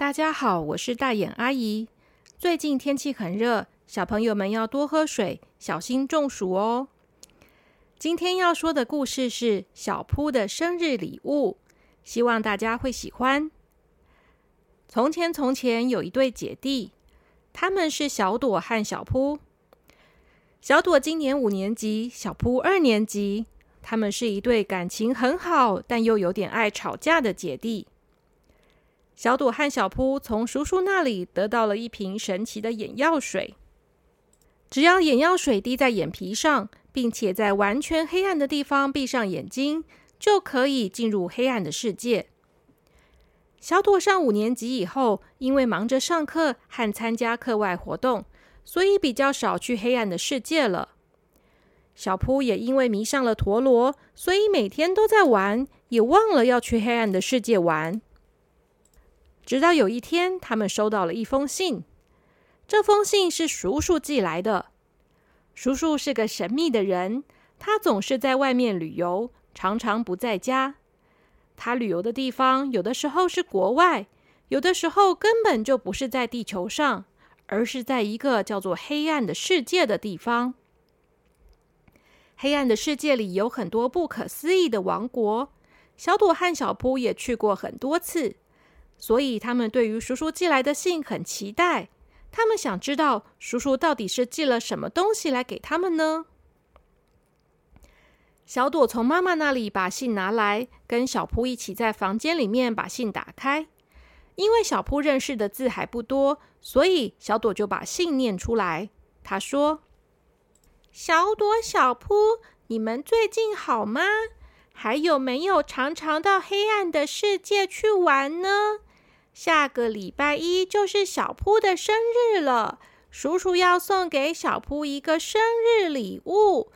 大家好，我是大眼阿姨。最近天气很热，小朋友们要多喝水，小心中暑哦。今天要说的故事是小扑的生日礼物，希望大家会喜欢。从前，从前有一对姐弟，他们是小朵和小扑。小朵今年五年级，小扑二年级。他们是一对感情很好，但又有点爱吵架的姐弟。小朵和小扑从叔叔那里得到了一瓶神奇的眼药水，只要眼药水滴在眼皮上，并且在完全黑暗的地方闭上眼睛，就可以进入黑暗的世界。小朵上五年级以后，因为忙着上课和参加课外活动，所以比较少去黑暗的世界了。小扑也因为迷上了陀螺，所以每天都在玩，也忘了要去黑暗的世界玩。直到有一天，他们收到了一封信。这封信是叔叔寄来的。叔叔是个神秘的人，他总是在外面旅游，常常不在家。他旅游的地方有的时候是国外，有的时候根本就不是在地球上，而是在一个叫做黑暗的世界的地方。黑暗的世界里有很多不可思议的王国，小朵和小扑也去过很多次，所以他们对于叔叔寄来的信很期待。他们想知道叔叔到底是寄了什么东西来给他们呢？小朵从妈妈那里把信拿来，跟小扑一起在房间里面把信打开。因为小扑认识的字还不多，所以小朵就把信念出来。他说。小朵、小扑，你们最近好吗？还有没有常常到黑暗的世界去玩呢？下个礼拜一就是小扑的生日了，叔叔要送给小扑一个生日礼物，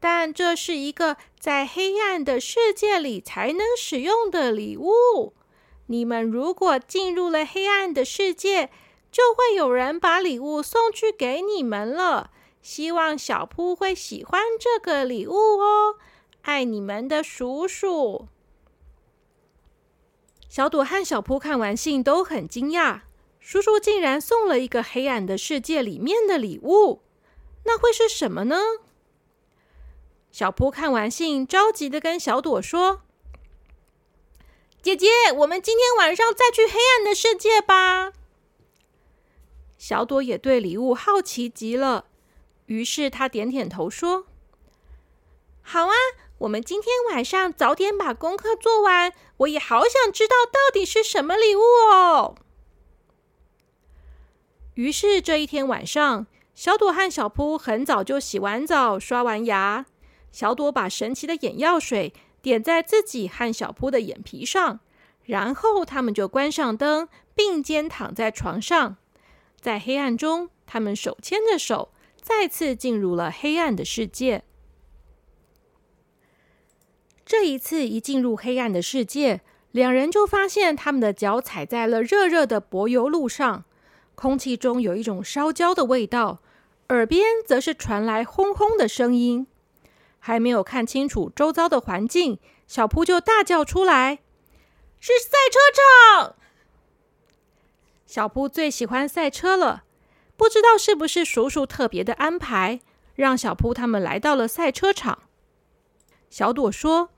但这是一个在黑暗的世界里才能使用的礼物。你们如果进入了黑暗的世界，就会有人把礼物送去给你们了。希望小扑会喜欢这个礼物哦，爱你们的叔叔。小朵和小扑看完信都很惊讶，叔叔竟然送了一个黑暗的世界里面的礼物，那会是什么呢？小扑看完信，着急的跟小朵说：“姐姐，我们今天晚上再去黑暗的世界吧。”小朵也对礼物好奇极了。于是他点点头说：“好啊，我们今天晚上早点把功课做完。我也好想知道到底是什么礼物哦。”于是这一天晚上，小朵和小扑很早就洗完澡、刷完牙。小朵把神奇的眼药水点在自己和小扑的眼皮上，然后他们就关上灯，并肩躺在床上，在黑暗中，他们手牵着手。再次进入了黑暗的世界。这一次一进入黑暗的世界，两人就发现他们的脚踩在了热热的柏油路上，空气中有一种烧焦的味道，耳边则是传来轰轰的声音。还没有看清楚周遭的环境，小扑就大叫出来：“是赛车场！”小扑最喜欢赛车了。不知道是不是叔叔特别的安排，让小扑他们来到了赛车场。小朵说：“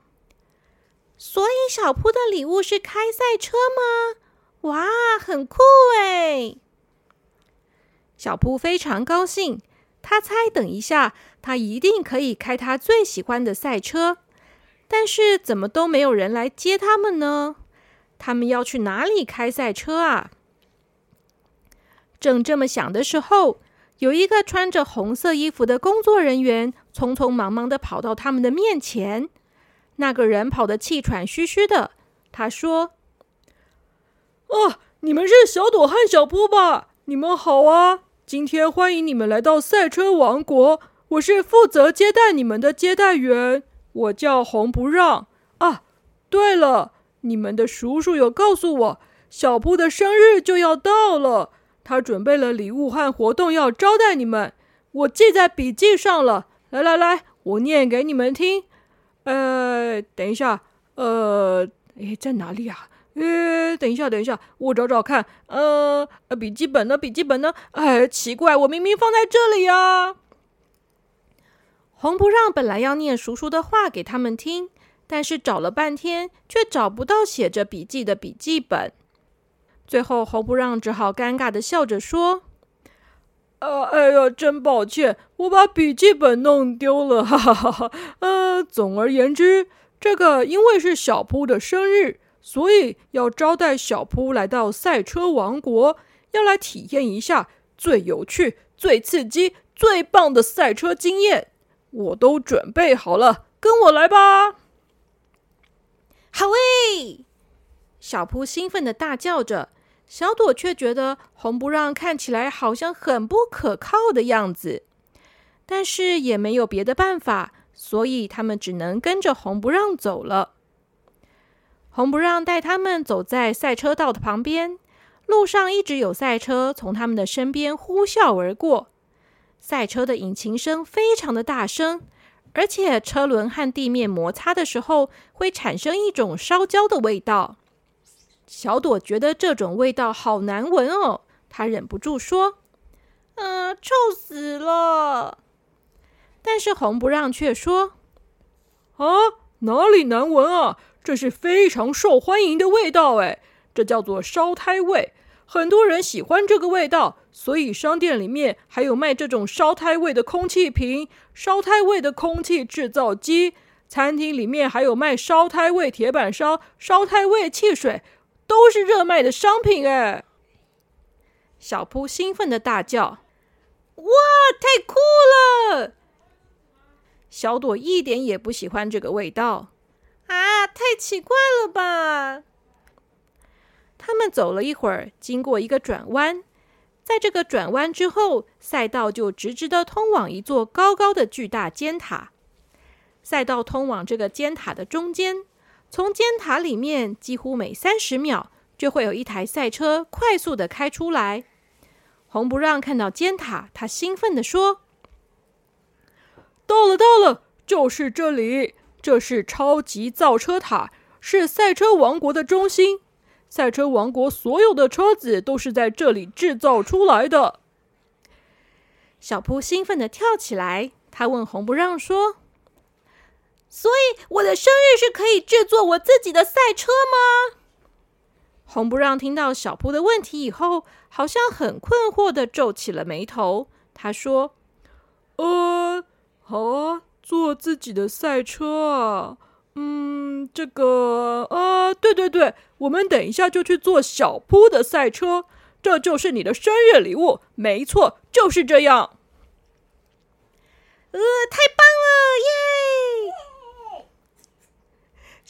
所以小扑的礼物是开赛车吗？哇，很酷哎！”小扑非常高兴，他猜等一下他一定可以开他最喜欢的赛车。但是怎么都没有人来接他们呢？他们要去哪里开赛车啊？正这么想的时候，有一个穿着红色衣服的工作人员匆匆忙忙的跑到他们的面前。那个人跑得气喘吁吁的。他说：“啊，你们是小朵和小波吧？你们好啊！今天欢迎你们来到赛车王国。我是负责接待你们的接待员，我叫红不让。啊，对了，你们的叔叔有告诉我，小波的生日就要到了。”他准备了礼物和活动要招待你们，我记在笔记上了。来来来，我念给你们听。呃，等一下，呃，哎，在哪里啊？诶，等一下，等一下，我找找看。呃，笔记本呢？笔记本呢？哎，奇怪，我明明放在这里呀。红不让本来要念叔叔的话给他们听，但是找了半天却找不到写着笔记的笔记本。最后，红不让只好尴尬的笑着说：“呃，哎呀，真抱歉，我把笔记本弄丢了。”哈哈哈哈。呃，总而言之，这个因为是小扑的生日，所以要招待小扑来到赛车王国，要来体验一下最有趣、最刺激、最棒的赛车经验。我都准备好了，跟我来吧！好喂！小扑兴奋的大叫着，小朵却觉得红不让看起来好像很不可靠的样子，但是也没有别的办法，所以他们只能跟着红不让走了。红不让带他们走在赛车道的旁边，路上一直有赛车从他们的身边呼啸而过。赛车的引擎声非常的大声，而且车轮和地面摩擦的时候会产生一种烧焦的味道。小朵觉得这种味道好难闻哦，她忍不住说：“嗯，臭死了。”但是红不让却说：“啊，哪里难闻啊？这是非常受欢迎的味道哎，这叫做烧胎味。”很多人喜欢这个味道，所以商店里面还有卖这种烧胎味的空气瓶、烧胎味的空气制造机。餐厅里面还有卖烧胎味铁板烧、烧胎味汽水，都是热卖的商品。哎，小扑兴奋的大叫：“哇，太酷了！”小朵一点也不喜欢这个味道，啊，太奇怪了吧！他们走了一会儿，经过一个转弯，在这个转弯之后，赛道就直直的通往一座高高的巨大尖塔。赛道通往这个尖塔的中间，从尖塔里面几乎每三十秒就会有一台赛车快速的开出来。红不让看到尖塔，他兴奋的说：“到了，到了，就是这里，这是超级造车塔，是赛车王国的中心。”赛车王国所有的车子都是在这里制造出来的。小扑兴奋的跳起来，他问红不让说：“所以我的生日是可以制作我自己的赛车吗？”红不让听到小铺的问题以后，好像很困惑的皱起了眉头。他说：“呃，好啊，做自己的赛车啊。”嗯，这个啊，对对对，我们等一下就去做小铺的赛车，这就是你的生日礼物，没错，就是这样。呃，太棒了，耶！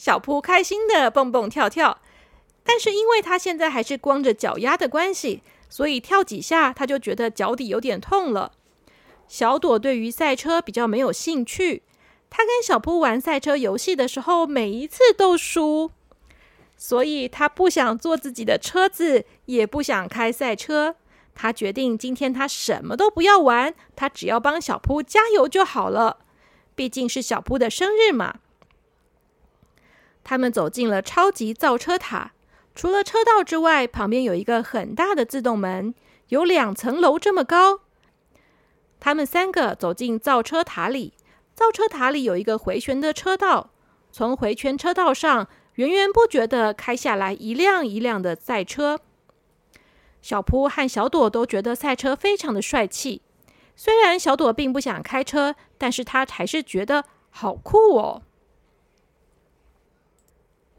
小扑开心的蹦蹦跳跳，但是因为他现在还是光着脚丫的关系，所以跳几下他就觉得脚底有点痛了。小朵对于赛车比较没有兴趣。他跟小扑玩赛车游戏的时候，每一次都输，所以他不想坐自己的车子，也不想开赛车。他决定今天他什么都不要玩，他只要帮小扑加油就好了。毕竟是小扑的生日嘛。他们走进了超级造车塔，除了车道之外，旁边有一个很大的自动门，有两层楼这么高。他们三个走进造车塔里。造车塔里有一个回旋的车道，从回旋车道上源源不绝的开下来一辆一辆的赛车。小扑和小朵都觉得赛车非常的帅气。虽然小朵并不想开车，但是他还是觉得好酷哦。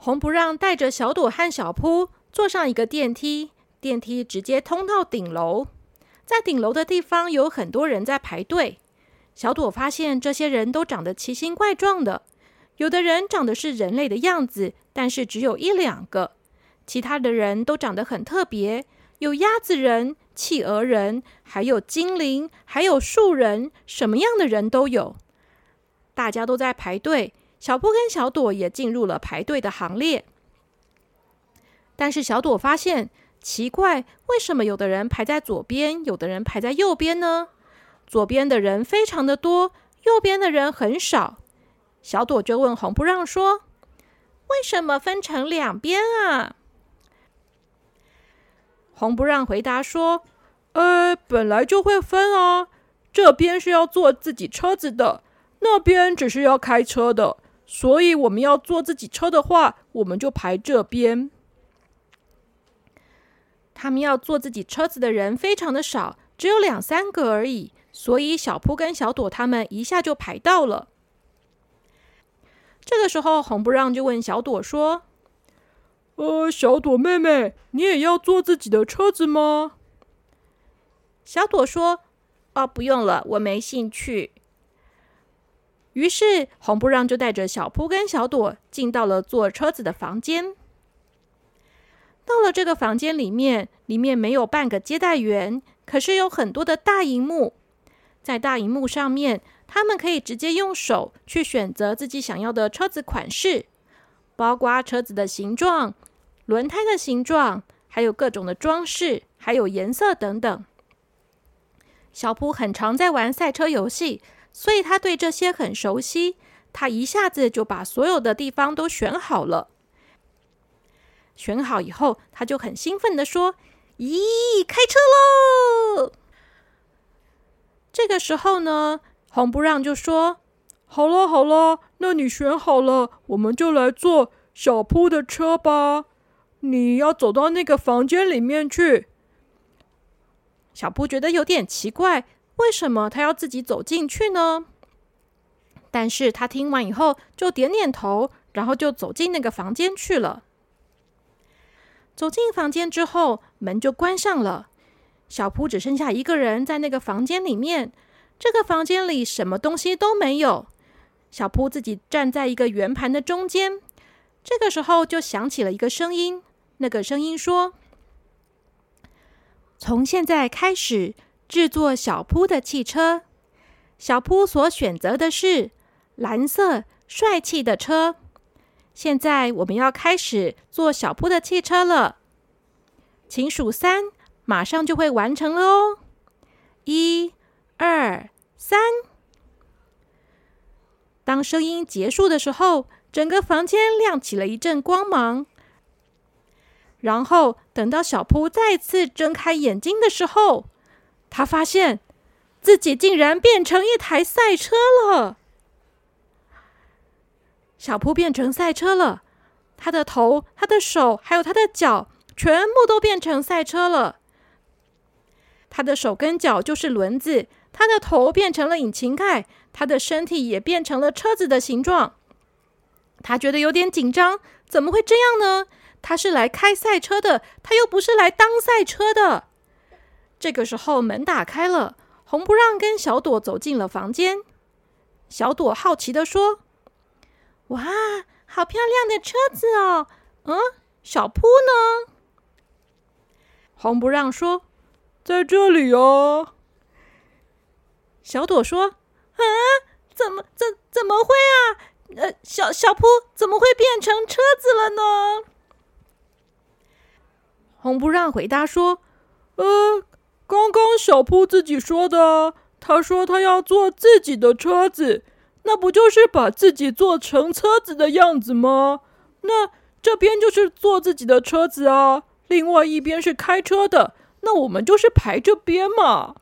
红不让带着小朵和小扑坐上一个电梯，电梯直接通到顶楼。在顶楼的地方有很多人在排队。小朵发现这些人都长得奇形怪状的，有的人长得是人类的样子，但是只有一两个；其他的人都长得很特别，有鸭子人、企鹅人，还有精灵，还有树人，什么样的人都有。大家都在排队，小波跟小朵也进入了排队的行列。但是小朵发现奇怪，为什么有的人排在左边，有的人排在右边呢？左边的人非常的多，右边的人很少。小朵就问红不让说：“为什么分成两边啊？”红不让回答说：“呃，本来就会分啊，这边是要坐自己车子的，那边只是要开车的。所以我们要坐自己车的话，我们就排这边。他们要坐自己车子的人非常的少，只有两三个而已，所以小扑跟小朵他们一下就排到了。这个时候，红不让就问小朵说。”呃，小朵妹妹，你也要坐自己的车子吗？小朵说：“哦，不用了，我没兴趣。”于是红不让就带着小扑跟小朵进到了坐车子的房间。到了这个房间里面，里面没有半个接待员，可是有很多的大荧幕，在大荧幕上面，他们可以直接用手去选择自己想要的车子款式，包括车子的形状。轮胎的形状，还有各种的装饰，还有颜色等等。小普很常在玩赛车游戏，所以他对这些很熟悉。他一下子就把所有的地方都选好了。选好以后，他就很兴奋的说：“咦，开车喽！”这个时候呢，红不让就说：“好了好了，那你选好了，我们就来坐小铺的车吧。”你要走到那个房间里面去。小布觉得有点奇怪，为什么他要自己走进去呢？但是他听完以后就点点头，然后就走进那个房间去了。走进房间之后，门就关上了。小铺只剩下一个人在那个房间里面。这个房间里什么东西都没有。小铺自己站在一个圆盘的中间。这个时候就响起了一个声音。那个声音说：“从现在开始制作小扑的汽车。小扑所选择的是蓝色帅气的车。现在我们要开始做小扑的汽车了，请数三，马上就会完成了哦！一、二、三。当声音结束的时候，整个房间亮起了一阵光芒。”然后等到小扑再次睁开眼睛的时候，他发现自己竟然变成一台赛车了。小扑变成赛车了，他的头、他的手还有他的脚全部都变成赛车了。他的手跟脚就是轮子，他的头变成了引擎盖，他的身体也变成了车子的形状。他觉得有点紧张，怎么会这样呢？他是来开赛车的，他又不是来当赛车的。这个时候，门打开了，红不让跟小朵走进了房间。小朵好奇的说：“哇，好漂亮的车子哦！嗯，小扑呢？”红不让说：“在这里哦。”小朵说：“啊，怎么怎怎么会啊？呃，小小扑怎么会变成车子了呢？”红不让回答说：“呃，刚刚小铺自己说的，他说他要坐自己的车子，那不就是把自己做成车子的样子吗？那这边就是坐自己的车子啊，另外一边是开车的，那我们就是排这边嘛。”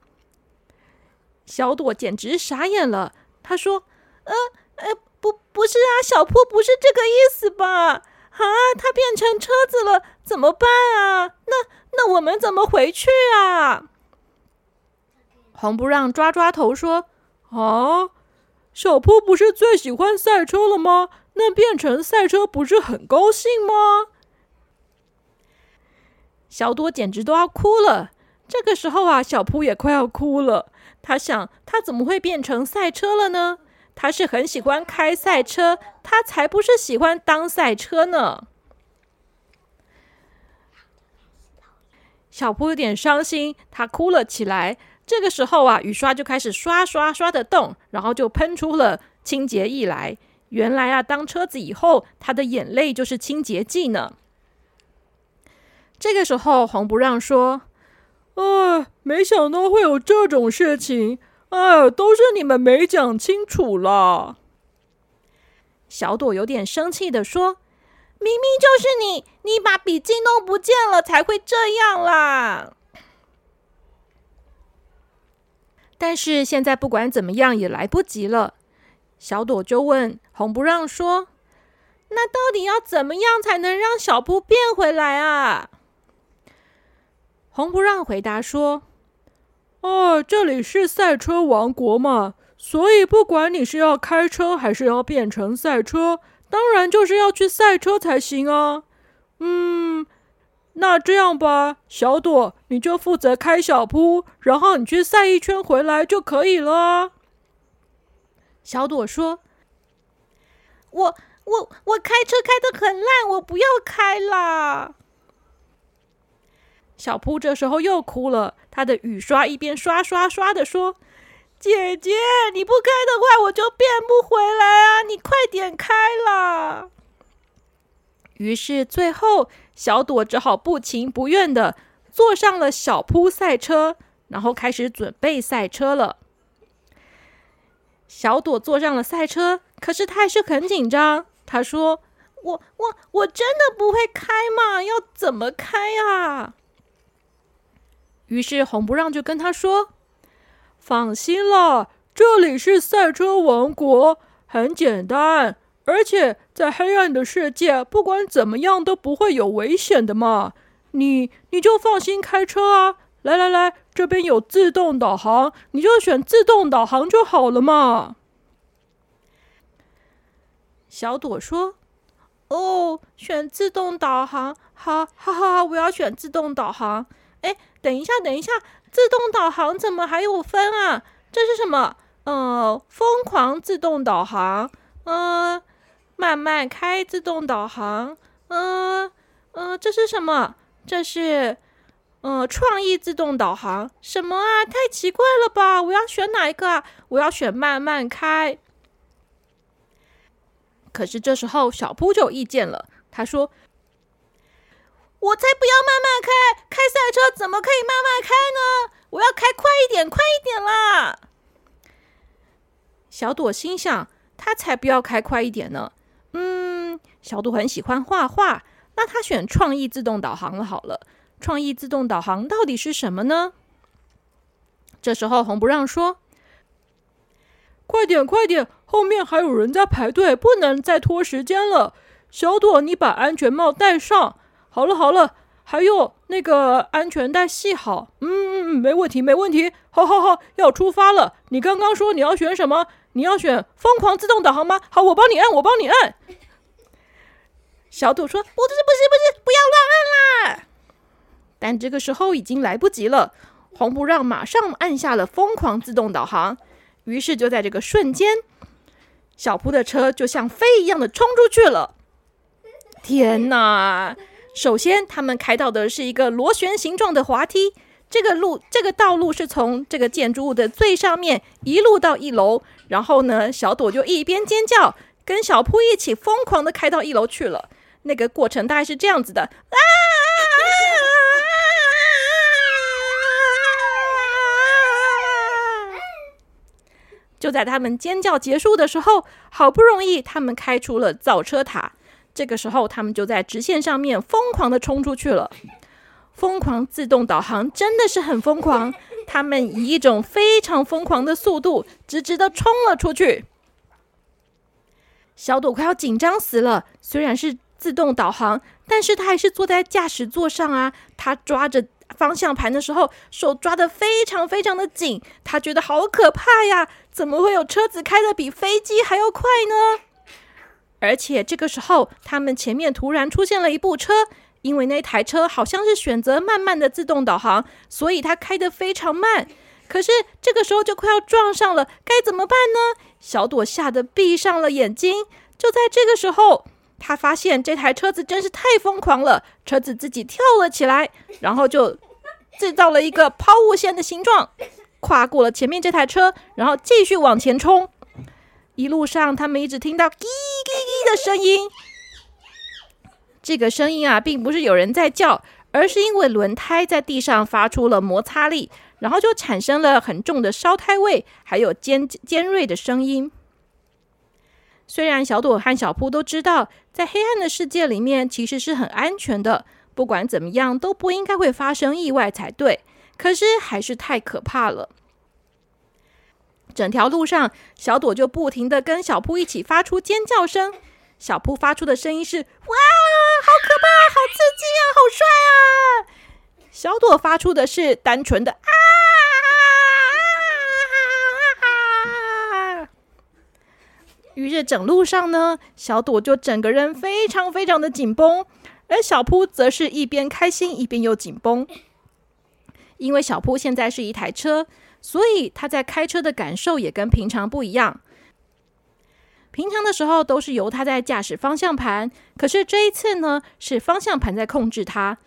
小朵简直傻眼了，他说：“呃呃，不，不是啊，小铺不是这个意思吧？”啊！他变成车子了，怎么办啊？那那我们怎么回去啊？黄不让抓抓头说：“啊，小扑不是最喜欢赛车了吗？那变成赛车不是很高兴吗？”小朵简直都要哭了。这个时候啊，小扑也快要哭了。他想，他怎么会变成赛车了呢？他是很喜欢开赛车，他才不是喜欢当赛车呢。小扑有点伤心，他哭了起来。这个时候啊，雨刷就开始刷刷刷的动，然后就喷出了清洁液来。原来啊，当车子以后，他的眼泪就是清洁剂呢。这个时候，红不让说：“啊，没想到会有这种事情。”哎，都是你们没讲清楚了。小朵有点生气的说：“明明就是你，你把笔记弄不见了才会这样啦！但是现在不管怎么样也来不及了。小朵就问红不让说：“那到底要怎么样才能让小布变回来啊？”红不让回答说：“哦，这里是赛车王国嘛，所以不管你是要开车还是要变成赛车，当然就是要去赛车才行啊。嗯，那这样吧，小朵你就负责开小铺，然后你去赛一圈回来就可以了。”小朵说：“我我我开车开的很烂，我不要开啦。”小铺这时候又哭了，他的雨刷一边刷刷刷的说：“姐姐，你不开的话，我就变不回来啊！你快点开啦！”于是最后，小朵只好不情不愿的坐上了小扑赛车，然后开始准备赛车了。小朵坐上了赛车，可是他还是很紧张。他说：“我我我真的不会开嘛，要怎么开啊？”于是红不让就跟他说：“放心了，这里是赛车王国，很简单，而且在黑暗的世界，不管怎么样都不会有危险的嘛。你你就放心开车啊！来来来。”这边有自动导航，你就选自动导航就好了嘛。小朵说：“哦，选自动导航，好，好，好好，我要选自动导航。哎，等一下，等一下，自动导航怎么还有分啊？这是什么？呃，疯狂自动导航，嗯，慢慢开自动导航，嗯，嗯，这是什么？这是。”呃，创意自动导航什么啊？太奇怪了吧！我要选哪一个啊？我要选慢慢开。可是这时候小扑就有意见了，他说：“我才不要慢慢开！开赛车怎么可以慢慢开呢？我要开快一点，快一点啦！”小朵心想：“他才不要开快一点呢。”小朵很喜欢画画，那他选创意自动导航了。好了。创意自动导航到底是什么呢？这时候红不让说：“快点，快点，后面还有人在排队，不能再拖时间了。”小朵，你把安全帽戴上。好了，好了，还有那个安全带系好。嗯嗯嗯，没问题，没问题。好好好，要出发了。你刚刚说你要选什么？你要选疯狂自动导航吗？好，我帮你按，我帮你按。小朵说：“不是，不是，不是，不要乱按啦！”但这个时候已经来不及了，红不让马上按下了疯狂自动导航。于是就在这个瞬间，小铺的车就像飞一样的冲出去了。天哪！首先，他们开到的是一个螺旋形状的滑梯，这个路这个道路是从这个建筑物的最上面一路到一楼。然后呢，小朵就一边尖叫，跟小铺一起疯狂的开到一楼去了。那个过程大概是这样子的！就在他们尖叫结束的时候，好不容易他们开出了造车塔。这个时候，他们就在直线上面疯狂的冲出去了。疯狂自动导航真的是很疯狂，他们以一种非常疯狂的速度直直的冲了出去。小朵快要紧张死了，虽然是自动导航，但是他还是坐在驾驶座上啊，他抓着。方向盘的时候，手抓的非常非常的紧，他觉得好可怕呀！怎么会有车子开的比飞机还要快呢？而且这个时候，他们前面突然出现了一部车，因为那台车好像是选择慢慢的自动导航，所以它开的非常慢。可是这个时候就快要撞上了，该怎么办呢？小朵吓得闭上了眼睛。就在这个时候。他发现这台车子真是太疯狂了，车子自己跳了起来，然后就制造了一个抛物线的形状，跨过了前面这台车，然后继续往前冲。一路上，他们一直听到“叽叽叽”的声音。这个声音啊，并不是有人在叫，而是因为轮胎在地上发出了摩擦力，然后就产生了很重的烧胎味，还有尖尖锐的声音。虽然小朵和小扑都知道，在黑暗的世界里面其实是很安全的，不管怎么样都不应该会发生意外才对，可是还是太可怕了。整条路上，小朵就不停的跟小扑一起发出尖叫声。小扑发出的声音是：“哇，好可怕，好刺激啊，好帅啊！”小朵发出的是单纯的“啊”。于是整路上呢，小朵就整个人非常非常的紧绷，而小扑则是一边开心一边又紧绷，因为小扑现在是一台车。所以他在开车的感受也跟平常不一样。平常的时候都是由他在驾驶方向盘，可是这一次呢，是方向盘在控制他，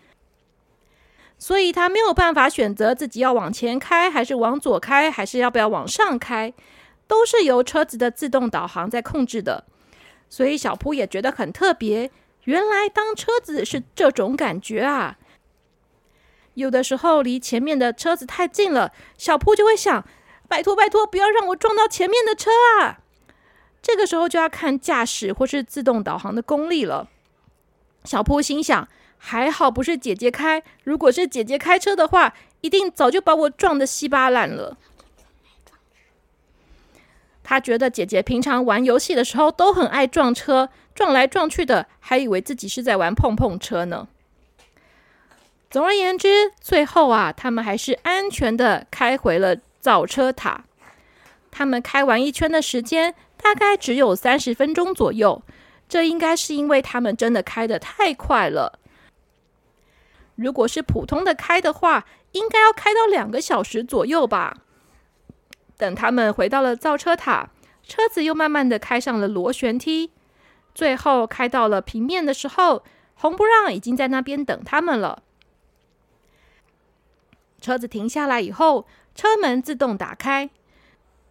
所以他没有办法选择自己要往前开，还是往左开，还是要不要往上开，都是由车子的自动导航在控制的。所以小扑也觉得很特别，原来当车子是这种感觉啊！有的时候离前面的车子太近了，小扑就会想：“拜托拜托，不要让我撞到前面的车啊！”这个时候就要看驾驶或是自动导航的功力了。小扑心想：“还好不是姐姐开，如果是姐姐开车的话，一定早就把我撞得稀巴烂了。”他觉得姐姐平常玩游戏的时候都很爱撞车，撞来撞去的，还以为自己是在玩碰碰车呢。总而言之，最后啊，他们还是安全的开回了造车塔。他们开完一圈的时间大概只有三十分钟左右，这应该是因为他们真的开的太快了。如果是普通的开的话，应该要开到两个小时左右吧。等他们回到了造车塔，车子又慢慢的开上了螺旋梯，最后开到了平面的时候，红不让已经在那边等他们了。车子停下来以后，车门自动打开。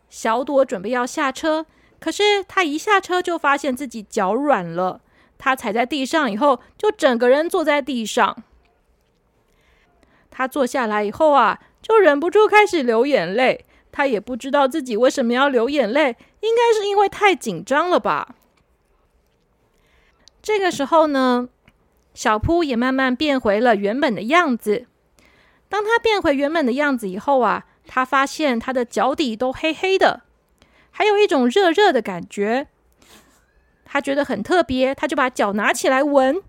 小朵准备要下车，可是他一下车就发现自己脚软了。他踩在地上以后，就整个人坐在地上。他坐下来以后啊，就忍不住开始流眼泪。他也不知道自己为什么要流眼泪，应该是因为太紧张了吧。这个时候呢，小扑也慢慢变回了原本的样子。当他变回原本的样子以后啊，他发现他的脚底都黑黑的，还有一种热热的感觉。他觉得很特别，他就把脚拿起来闻，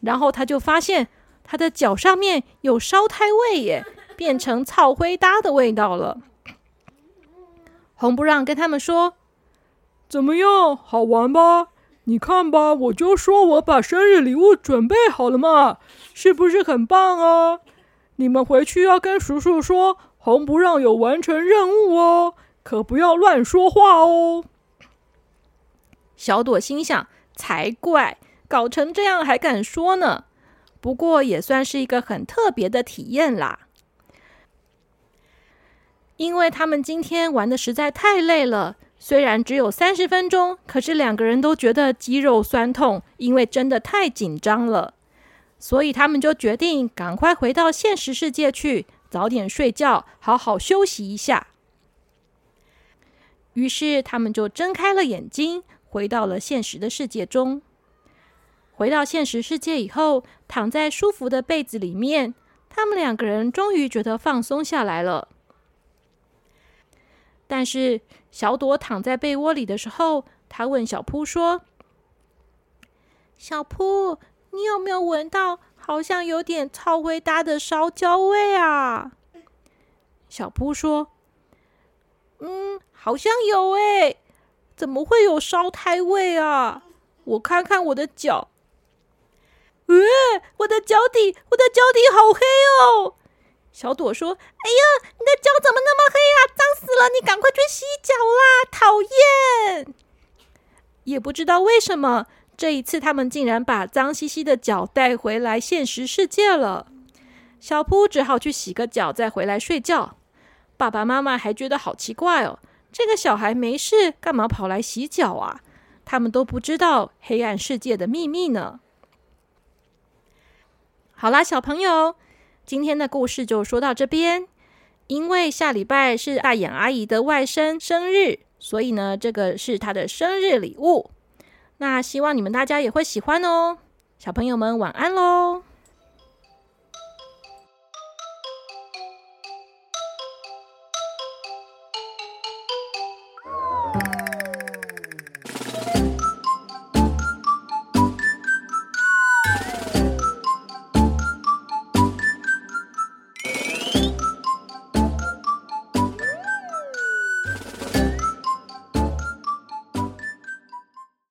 然后他就发现他的脚上面有烧胎味耶，变成草灰搭的味道了。红不让跟他们说：“怎么样，好玩吧？你看吧，我就说我把生日礼物准备好了嘛，是不是很棒啊？”你们回去要跟叔叔说，红不让有完成任务哦，可不要乱说话哦。小朵心想：才怪，搞成这样还敢说呢？不过也算是一个很特别的体验啦。因为他们今天玩的实在太累了，虽然只有三十分钟，可是两个人都觉得肌肉酸痛，因为真的太紧张了。所以他们就决定赶快回到现实世界去，早点睡觉，好好休息一下。于是他们就睁开了眼睛，回到了现实的世界中。回到现实世界以后，躺在舒服的被子里面，他们两个人终于觉得放松下来了。但是小朵躺在被窝里的时候，他问小扑说：“小扑。”你有没有闻到好像有点超灰搭的烧焦味啊？小扑说：“嗯，好像有诶，怎么会有烧胎味啊？我看看我的脚，呃，我的脚底，我的脚底好黑哦。”小朵说：“哎呀，你的脚怎么那么黑啊？脏死了！你赶快去洗脚啦！讨厌！也不知道为什么。”这一次，他们竟然把脏兮兮的脚带回来现实世界了。小扑只好去洗个脚，再回来睡觉。爸爸妈妈还觉得好奇怪哦，这个小孩没事，干嘛跑来洗脚啊？他们都不知道黑暗世界的秘密呢。好啦，小朋友，今天的故事就说到这边。因为下礼拜是大眼阿姨的外甥生日。所以呢，这个是她的生日礼物。那希望你们大家也会喜欢哦。小朋友们晚安喽。